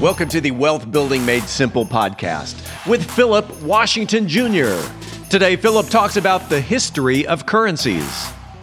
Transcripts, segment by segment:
Welcome to the Wealth Building Made Simple podcast with Phillip Washington Jr. Today, Phillip talks about the history of currencies.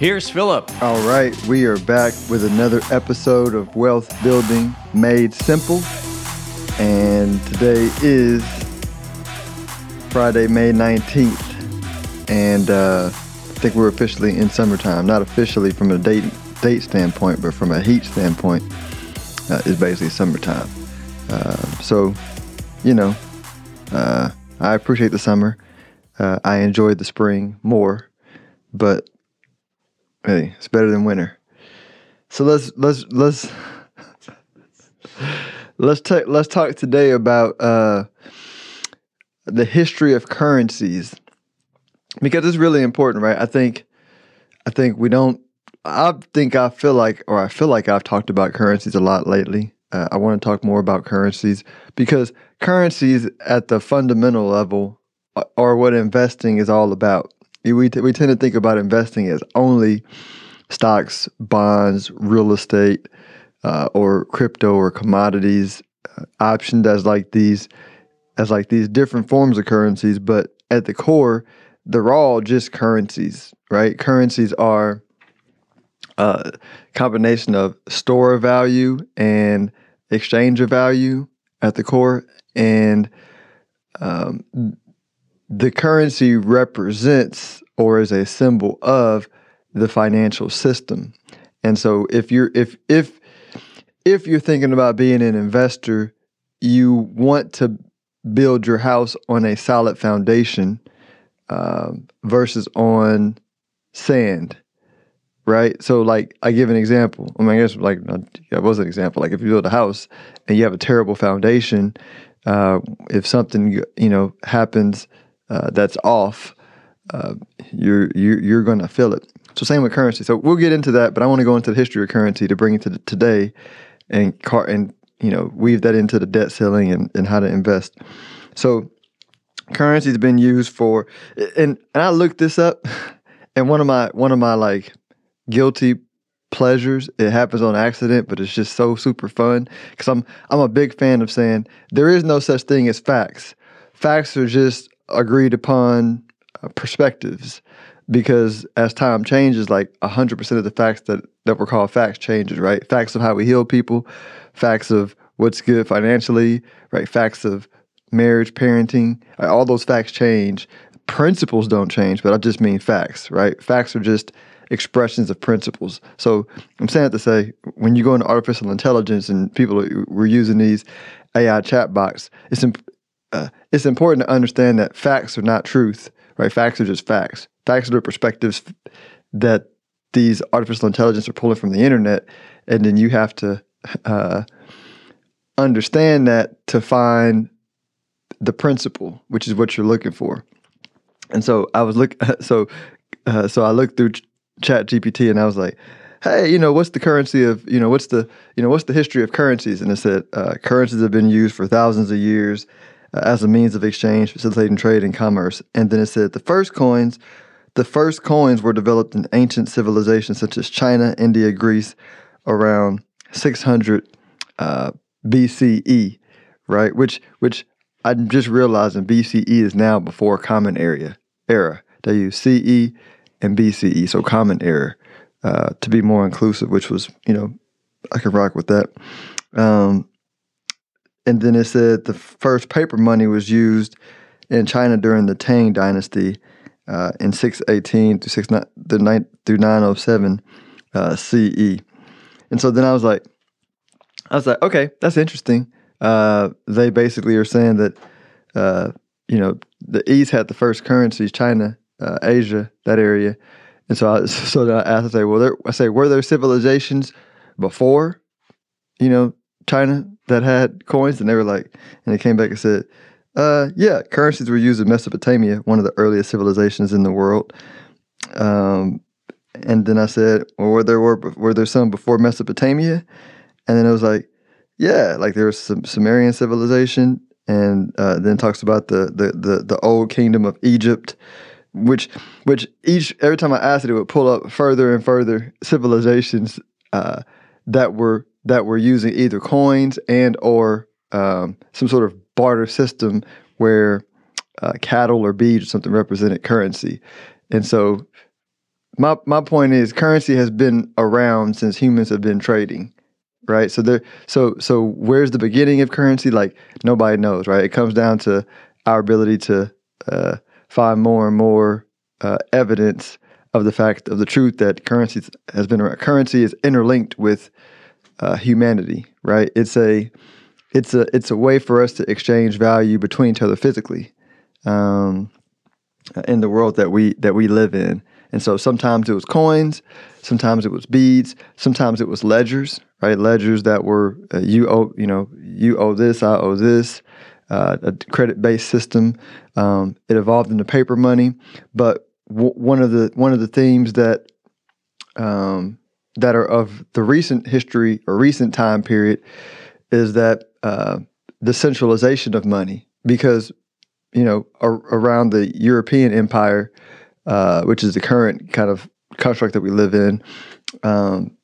Here's Phillip. All right, we are back with another episode of Wealth Building Made Simple. And today is Friday, May 19th. And uh, I think we're officially in summertime. Not officially from a date, date standpoint, but from a heat standpoint, uh, it's basically summertime. Uh, so, you know, uh, I appreciate the summer. Uh, I enjoyed the spring more. But Hey, it's better than winter. So let's let's let's let's take let's talk today about uh, the history of currencies because it's really important, right? I think I think we don't. I think I feel like, or I feel like I've talked about currencies a lot lately. Uh, I want to talk more about currencies because currencies at the fundamental level are what investing is all about we, t- we tend to think about investing as only stocks, bonds, real estate, uh, or crypto or commodities, uh, options as like these as like these different forms of currencies, but at the core, they're all just currencies, right? Currencies are a uh, combination of store of value and exchange of value at the core, and um, the currency represents or is a symbol of the financial system. And so if you're if if if you're thinking about being an investor, you want to build your house on a solid foundation uh, versus on sand, right? So, like, I give an example. I mean, I guess like that was an example. Like, if you build a house and you have a terrible foundation, uh, if something you know happens uh, that's off, uh, you're you're, you're going to feel it. So same with currency. So we'll get into that, but I want to go into the history of currency to bring it to today, and car and you know weave that into the debt ceiling and, and how to invest. So currency has been used for, and and I looked this up, and one of my one of my like guilty pleasures. It happens on accident, but it's just so super fun because I'm I'm a big fan of saying there is no such thing as facts. Facts are just agreed upon uh, perspectives. Because as time changes like 100% of the facts that, that were called facts changes right? Facts of how we heal people facts of what's good financially right? Facts of marriage parenting all those facts change. Principles don't change but i just mean facts right? Facts are just expressions of principles. So i'm saying it to say when you go into artificial intelligence and people were using these ai chatbots it's imp- uh, it's important to understand that facts are not truth, right? Facts are just facts. Facts are the perspectives that these artificial intelligence are pulling from the internet, and then you have to uh, understand that to find the principle, which is what you're looking for. And so I was look so uh, so I looked through Chat GPT and I was like, hey, you know, what's the currency of you know what's the you know what's the history of currencies? And it said uh, currencies have been used for thousands of years as a means of exchange, facilitating trade and commerce. And then it said the first coins, the first coins were developed in ancient civilizations such as China, India, Greece, around 600 uh, BCE, right? Which which I'm just realizing BCE is now before Common Era era. They use CE and BCE, so Common Era, uh, to be more inclusive, which was you know I could rock with that. Um, and then it said the first paper money was used in China during the Tang Dynasty uh, in 618 to 6, through 907 uh, CE. And so then I was like, I was like, okay, that's interesting. Uh, they basically are saying that, uh, you know, the East had the first currencies, China, uh, Asia, that area. And so I, so I asked, I say, well, there, I say, were there civilizations before, you know, China that had coins, and they were like, and they came back and said, uh, yeah, currencies were used in Mesopotamia, one of the earliest civilizations in the world. Um, and then I said, well, were there were were there some before Mesopotamia? And then it was like, yeah, like there was some Sumerian civilization, and uh, then talks about the, the the the old kingdom of Egypt, which which each every time I asked it, it would pull up further and further civilizations uh, that were that were using either coins and or um, some sort of barter system where uh, cattle or beads or something represented currency, and so my my point is currency has been around since humans have been trading right? So there so so where's the beginning of currency? Like nobody knows right? It comes down to our ability to uh, find more and more uh, evidence of the fact of the truth that currency has been around. Currency is interlinked with uh, humanity right it's a it's a it's a way for us to exchange value between each other physically um, in the world that we that we live in and so sometimes it was coins, sometimes it was beads, sometimes it was ledgers, right? Ledgers that were uh, you owe, you know, you owe this, I owe this. Uh, a credit-based system. Um, it evolved into paper money, but w- one of the one of the themes that um, that are of the recent history or recent time period is that uh, the centralization of money, because you know ar- around the European Empire, uh, which is the current kind of construct that we live in. Um,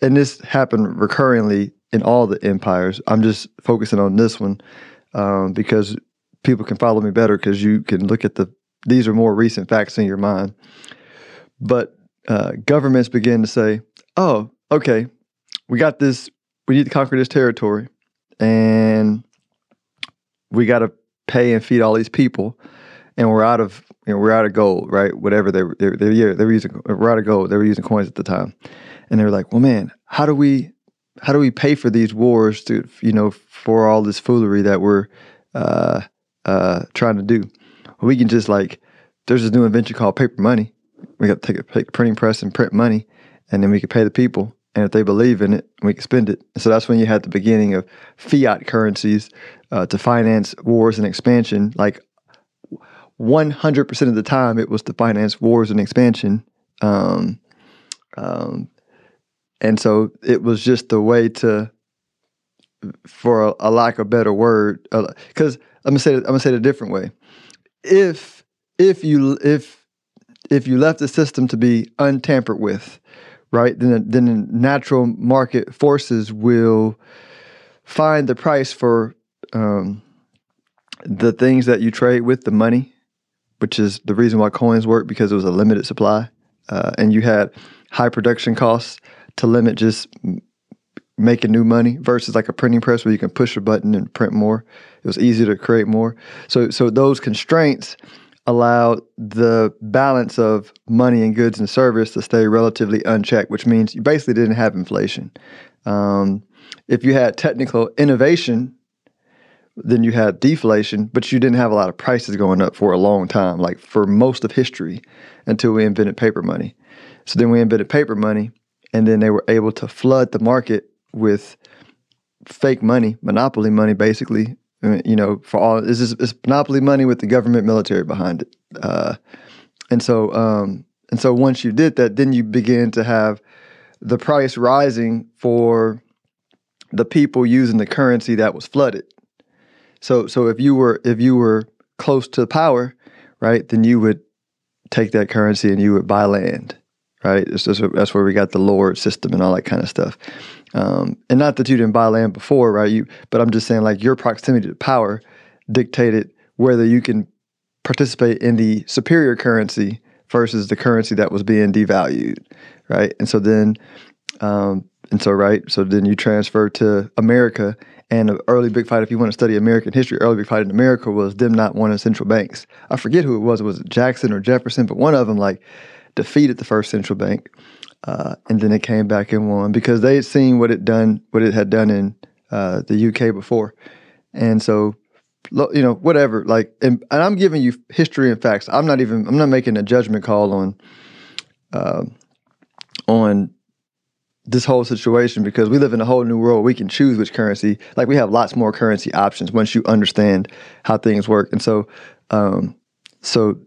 and this happened recurringly in all the empires. I'm just focusing on this one um, because people can follow me better because you can look at the these are more recent facts in your mind. But uh, governments begin to say, "Oh, okay, we got this. We need to conquer this territory, and we got to pay and feed all these people." and we're out of you know we're out of gold, right? Whatever they were they, yeah, they were using we're out of gold. They were using coins at the time, and they were like, well, man, how do we how do we pay for these wars to you know for all this foolery that we're uh, uh, trying to do? We can just like there's this new invention called paper money. We got to take a, printing press and print money, and then we could pay the people. And if they believe in it, we can spend it. So that's when you had the beginning of fiat currencies uh, to finance wars and expansion, like 100% of the time it was to finance wars and expansion. Um, um, and so it was just a way to, for a, a lack of better word, because uh, I'm gonna say I'm gonna say it a different way. If if you if if you left the system to be untampered with, right, then then the natural market forces will find the price for um, the things that you trade with the money which is the reason why coins work because it was a limited supply, uh, and you had high production costs to limit just making new money versus like a printing press where you can push a button and print more. It was easier to create more. So so those constraints allowed the balance of money and goods and service to stay relatively unchecked, which means you basically didn't have inflation. Um, if you had technical innovation then you had deflation, but you didn't have a lot of prices going up for a long time, like for most of history until we invented paper money. So then we invented paper money, and then they were able to flood the market with fake money, monopoly money, basically. You know, for all this is it's monopoly money with the government military behind it. Uh, and so, um, and so once you did that, then you begin to have the price rising for the people using the currency that was flooded. So so if you were if you were close to power, right, then you would take that currency and you would buy land, right? Just, that's where we got the lord system and all that kind of stuff. Um, and not that you didn't buy land before, right? You, but I'm just saying like your proximity to power dictated whether you can participate in the superior currency versus the currency that was being devalued, right? And so then, um, and so right, so then you transfer to America and an early big fight, if you want to study American history, early big fight in America was them not wanting central banks. I forget who it was. It was Jackson or Jefferson, but one of them like defeated the first central bank, uh, and then it came back and won because they had seen what it done, what it had done in uh, the UK before, and so you know whatever. Like, and, and, I'm giving you history and facts. I'm not even. I'm not making a judgment call on uh, on this whole situation because we live in a whole new world. We can choose which currency. Like we have lots more currency options once you understand how things work. And so, um, so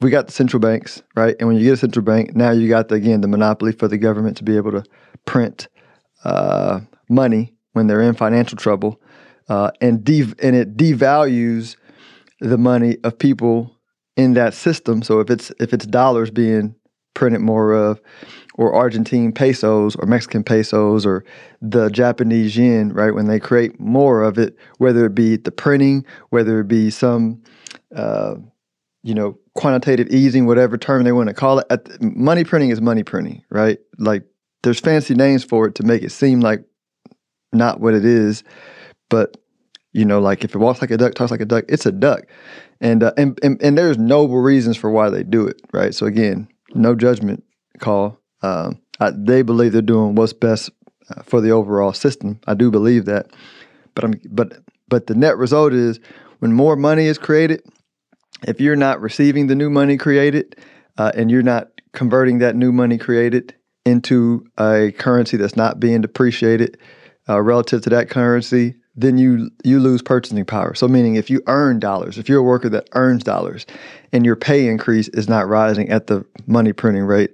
we got the central banks, right? And when you get a central bank, now you got the, again the monopoly for the government to be able to print uh, money when they're in financial trouble, uh, and de- and it devalues the money of people in that system. So if it's if it's dollars being printed more of, or Argentine pesos or Mexican pesos or the Japanese yen, right? When they create more of it, whether it be the printing, whether it be some, uh, you know, quantitative easing, whatever term they want to call it. At, money printing is money printing, right? Like there's fancy names for it to make it seem like not what it is, but you know, like if it walks like a duck, talks like a duck, it's a duck, and uh, and, and and there's noble reasons for why they do it, right? So again, no judgment call. Um, I, they believe they're doing what's best uh, for the overall system. I do believe that, but I'm but but the net result is when more money is created, if you're not receiving the new money created, uh, and you're not converting that new money created into a currency that's not being depreciated uh, relative to that currency, then you you lose purchasing power. So meaning if you earn dollars, if you're a worker that earns dollars and your pay increase is not rising at the money printing rate,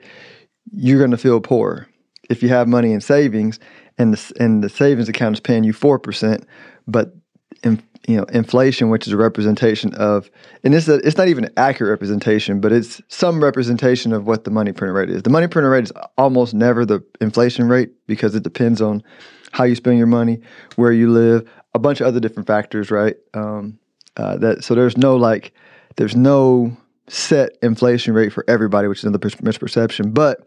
you're going to feel poor. If you have money in savings and the and the savings account is paying you 4%, but in, you know inflation which is a representation of and it's a, it's not even an accurate representation but it's some representation of what the money printer rate is the money printer rate is almost never the inflation rate because it depends on how you spend your money, where you live, a bunch of other different factors, right? Um, uh, that so there's no like there's no set inflation rate for everybody, which is another misperception. But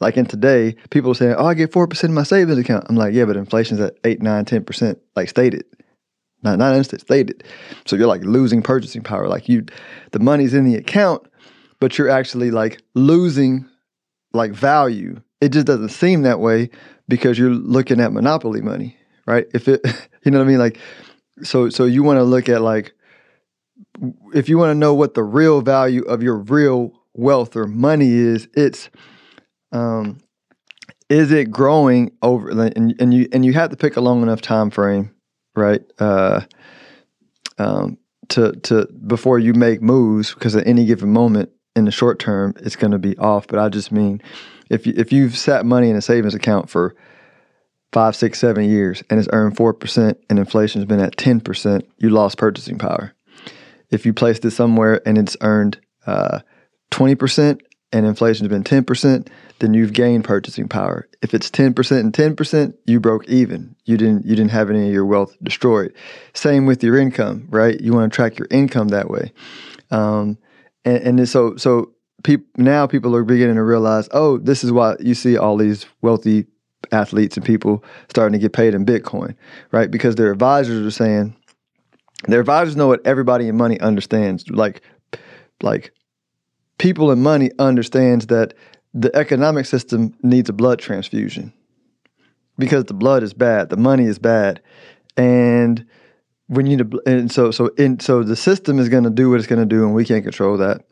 like in today, people are saying, "Oh, I get four percent in my savings account." I'm like, "Yeah, but inflation's at eight, nine, ten percent, like stated." Not not instant stated. So you're like losing purchasing power. Like you, the money's in the account, but you're actually like losing like value. It just doesn't seem that way because you're looking at monopoly money, right? If it, you know what I mean? Like, so, so you want to look at like, if you want to know what the real value of your real wealth or money is, it's, um, is it growing over, and, and you, and you have to pick a long enough time frame, right? Uh, um, to, to, before you make moves, because at any given moment in the short term, it's going to be off. But I just mean, if you, if you've sat money in a savings account for five, six, seven years and it's earned four percent and inflation's been at ten percent, you lost purchasing power. If you placed it somewhere and it's earned uh, twenty uh, percent and inflation's been ten percent, then you've gained purchasing power. If it's ten percent and ten percent, you broke even. You didn't you didn't have any of your wealth destroyed. Same with your income, right? You want to track your income that way. Um, and, and so so people now people are beginning to realize, oh, this is why you see all these wealthy athletes and people starting to get paid in Bitcoin, right? Because their advisors are saying their advisors know what everybody in money understands. Like like people in money understands that the economic system needs a blood transfusion because the blood is bad, the money is bad, and we need to. And so so in so the system is going to do what it's going to do, and we can't control that.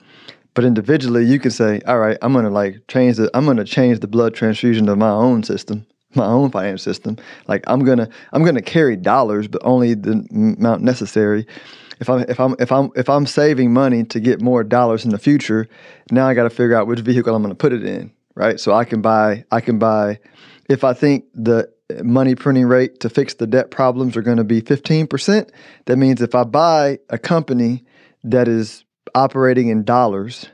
But individually, you can say, all right, I'm going to like change the, I'm going to change the blood transfusion of my own system, my own finance system. Like I'm to, I'm to carry dollars, but only the amount necessary. If I'm, if I'm, if I'm, if I'm saving money to get more dollars in the future, now I got to figure out which vehicle I'm going to put it in, right? So I can buy, I can buy, if I think the money printing rate to fix the debt problems are going to be 15%, that means if I buy a company that is operating in dollars,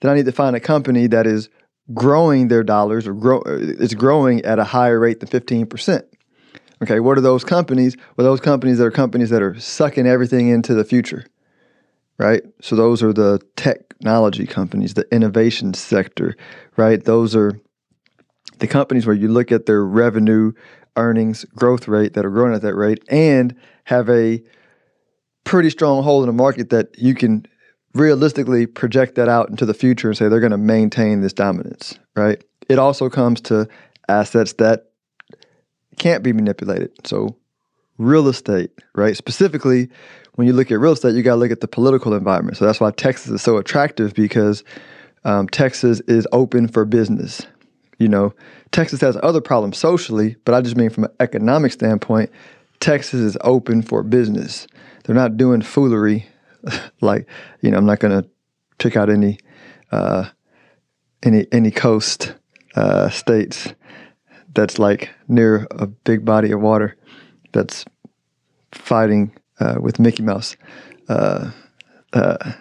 then I need to find a company that is growing their dollars or grow it's growing at a higher rate than 15%. Okay, what are those companies? Well, those companies that are companies that are sucking everything into the future. Right? So those are the technology companies, the innovation sector, right? Those are the companies where you look at their revenue, earnings, growth rate that are growing at that rate and have a pretty strong hold in the market that you can realistically project that out into the future and say they're going to maintain this dominance, right? It also comes to assets that can't be manipulated. So, real estate, right? Specifically, when you look at real estate, you got to look at the political environment. So, that's why Texas is so attractive because um, Texas is open for business. you know, Texas has other problems socially, but I just mean from an economic standpoint, Texas is open for business. They're not doing foolery. like, you know, I'm not going to pick out any uh, any any coast uh, states that's like near a big body of water that's fighting uh, with Mickey Mouse. Uh, uh,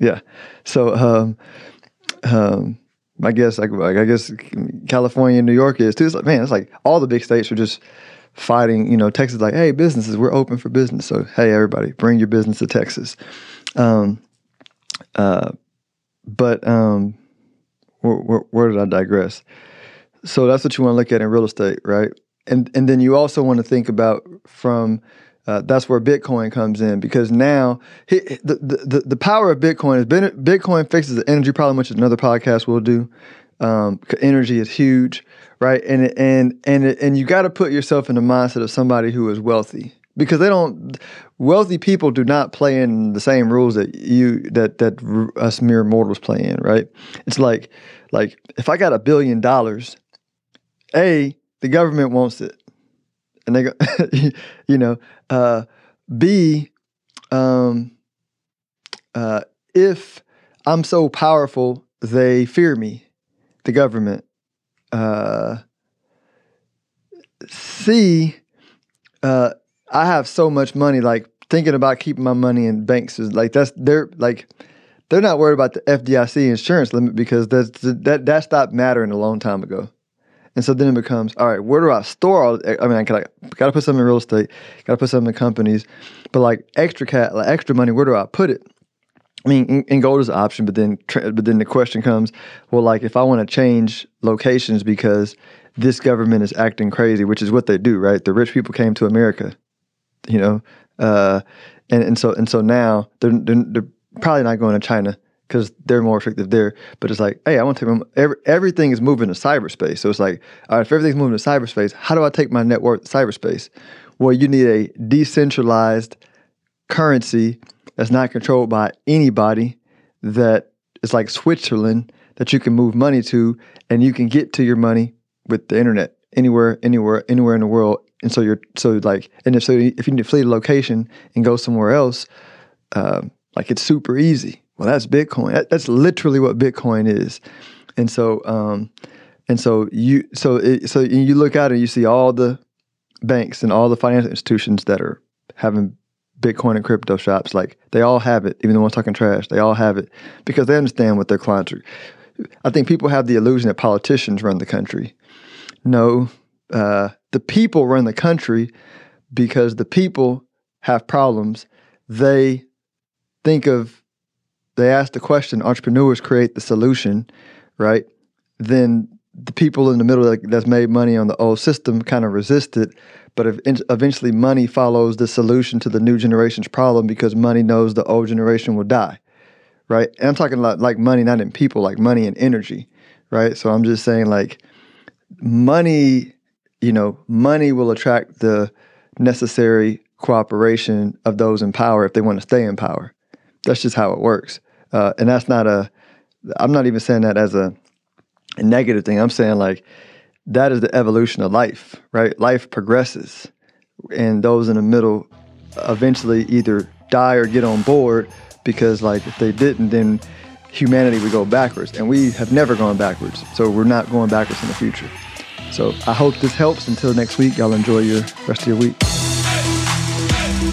yeah. So um, um, I guess like, I guess California and New York is too. It's like man, it's like all the big states are just fighting. You know, Texas is like, hey, businesses, we're open for business. So hey, everybody, bring your business to Texas. Um, uh, but um, where, where, where did I digress? So that's what you want to look at in real estate, right? And and then you also want to think about from uh, that's where Bitcoin comes in because now he, the, the the power of Bitcoin is Bitcoin fixes the energy problem, which is another podcast we'll do. Um, energy is huge, right? And and and and you got to put yourself in the mindset of somebody who is wealthy because they don't. Wealthy people do not play in the same rules that you that that us mere mortals play in, right? It's like like if I got a billion dollars, a the government wants it and they go, you know, uh, B, um, uh, if I'm so powerful, they fear me, the government. Uh, C, uh, I have so much money, like thinking about keeping my money in banks is like that's they're like they're not worried about the FDIC insurance limit because that's that that stopped mattering a long time ago. And so then it becomes, all right, where do I store all? I mean, I gotta, gotta put something in real estate, gotta put something in companies, but like extra cat, like extra money, where do I put it? I mean, and gold is an option, but then, but then the question comes, well, like if I want to change locations because this government is acting crazy, which is what they do, right? The rich people came to America, you know, uh, and and so and so now they're, they're, they're probably not going to China because they're more effective there. But it's like, hey, I want to take every, everything is moving to cyberspace. So it's like, all right, if everything's moving to cyberspace, how do I take my net worth to cyberspace? Well, you need a decentralized currency that's not controlled by anybody that is like Switzerland that you can move money to and you can get to your money with the internet anywhere, anywhere, anywhere in the world. And so you're so like, and if so, if you need to flee the location and go somewhere else, uh, like it's super easy. Well, that's Bitcoin. That, that's literally what Bitcoin is. And so, um, and so you, so it, so you look out and you see all the banks and all the financial institutions that are having Bitcoin and crypto shops. Like they all have it, even the ones talking trash. They all have it because they understand what their clients are. I think people have the illusion that politicians run the country. No, uh, the people run the country because the people have problems. They think of they ask the question, entrepreneurs create the solution, right? Then the people in the middle that's made money on the old system kind of resist it, but eventually money follows the solution to the new generation's problem because money knows the old generation will die, right? And I'm talking like, like money, not in people, like money and energy, right? So I'm just saying like money, you know, money will attract the necessary cooperation of those in power if they want to stay in power. That's just how it works. Uh, and that's not a, I'm not even saying that as a, a negative thing. I'm saying like that is the evolution of life, right? Life progresses. And those in the middle eventually either die or get on board because like if they didn't, then humanity would go backwards. And we have never gone backwards. So we're not going backwards in the future. So I hope this helps. Until next week, y'all enjoy your rest of your week.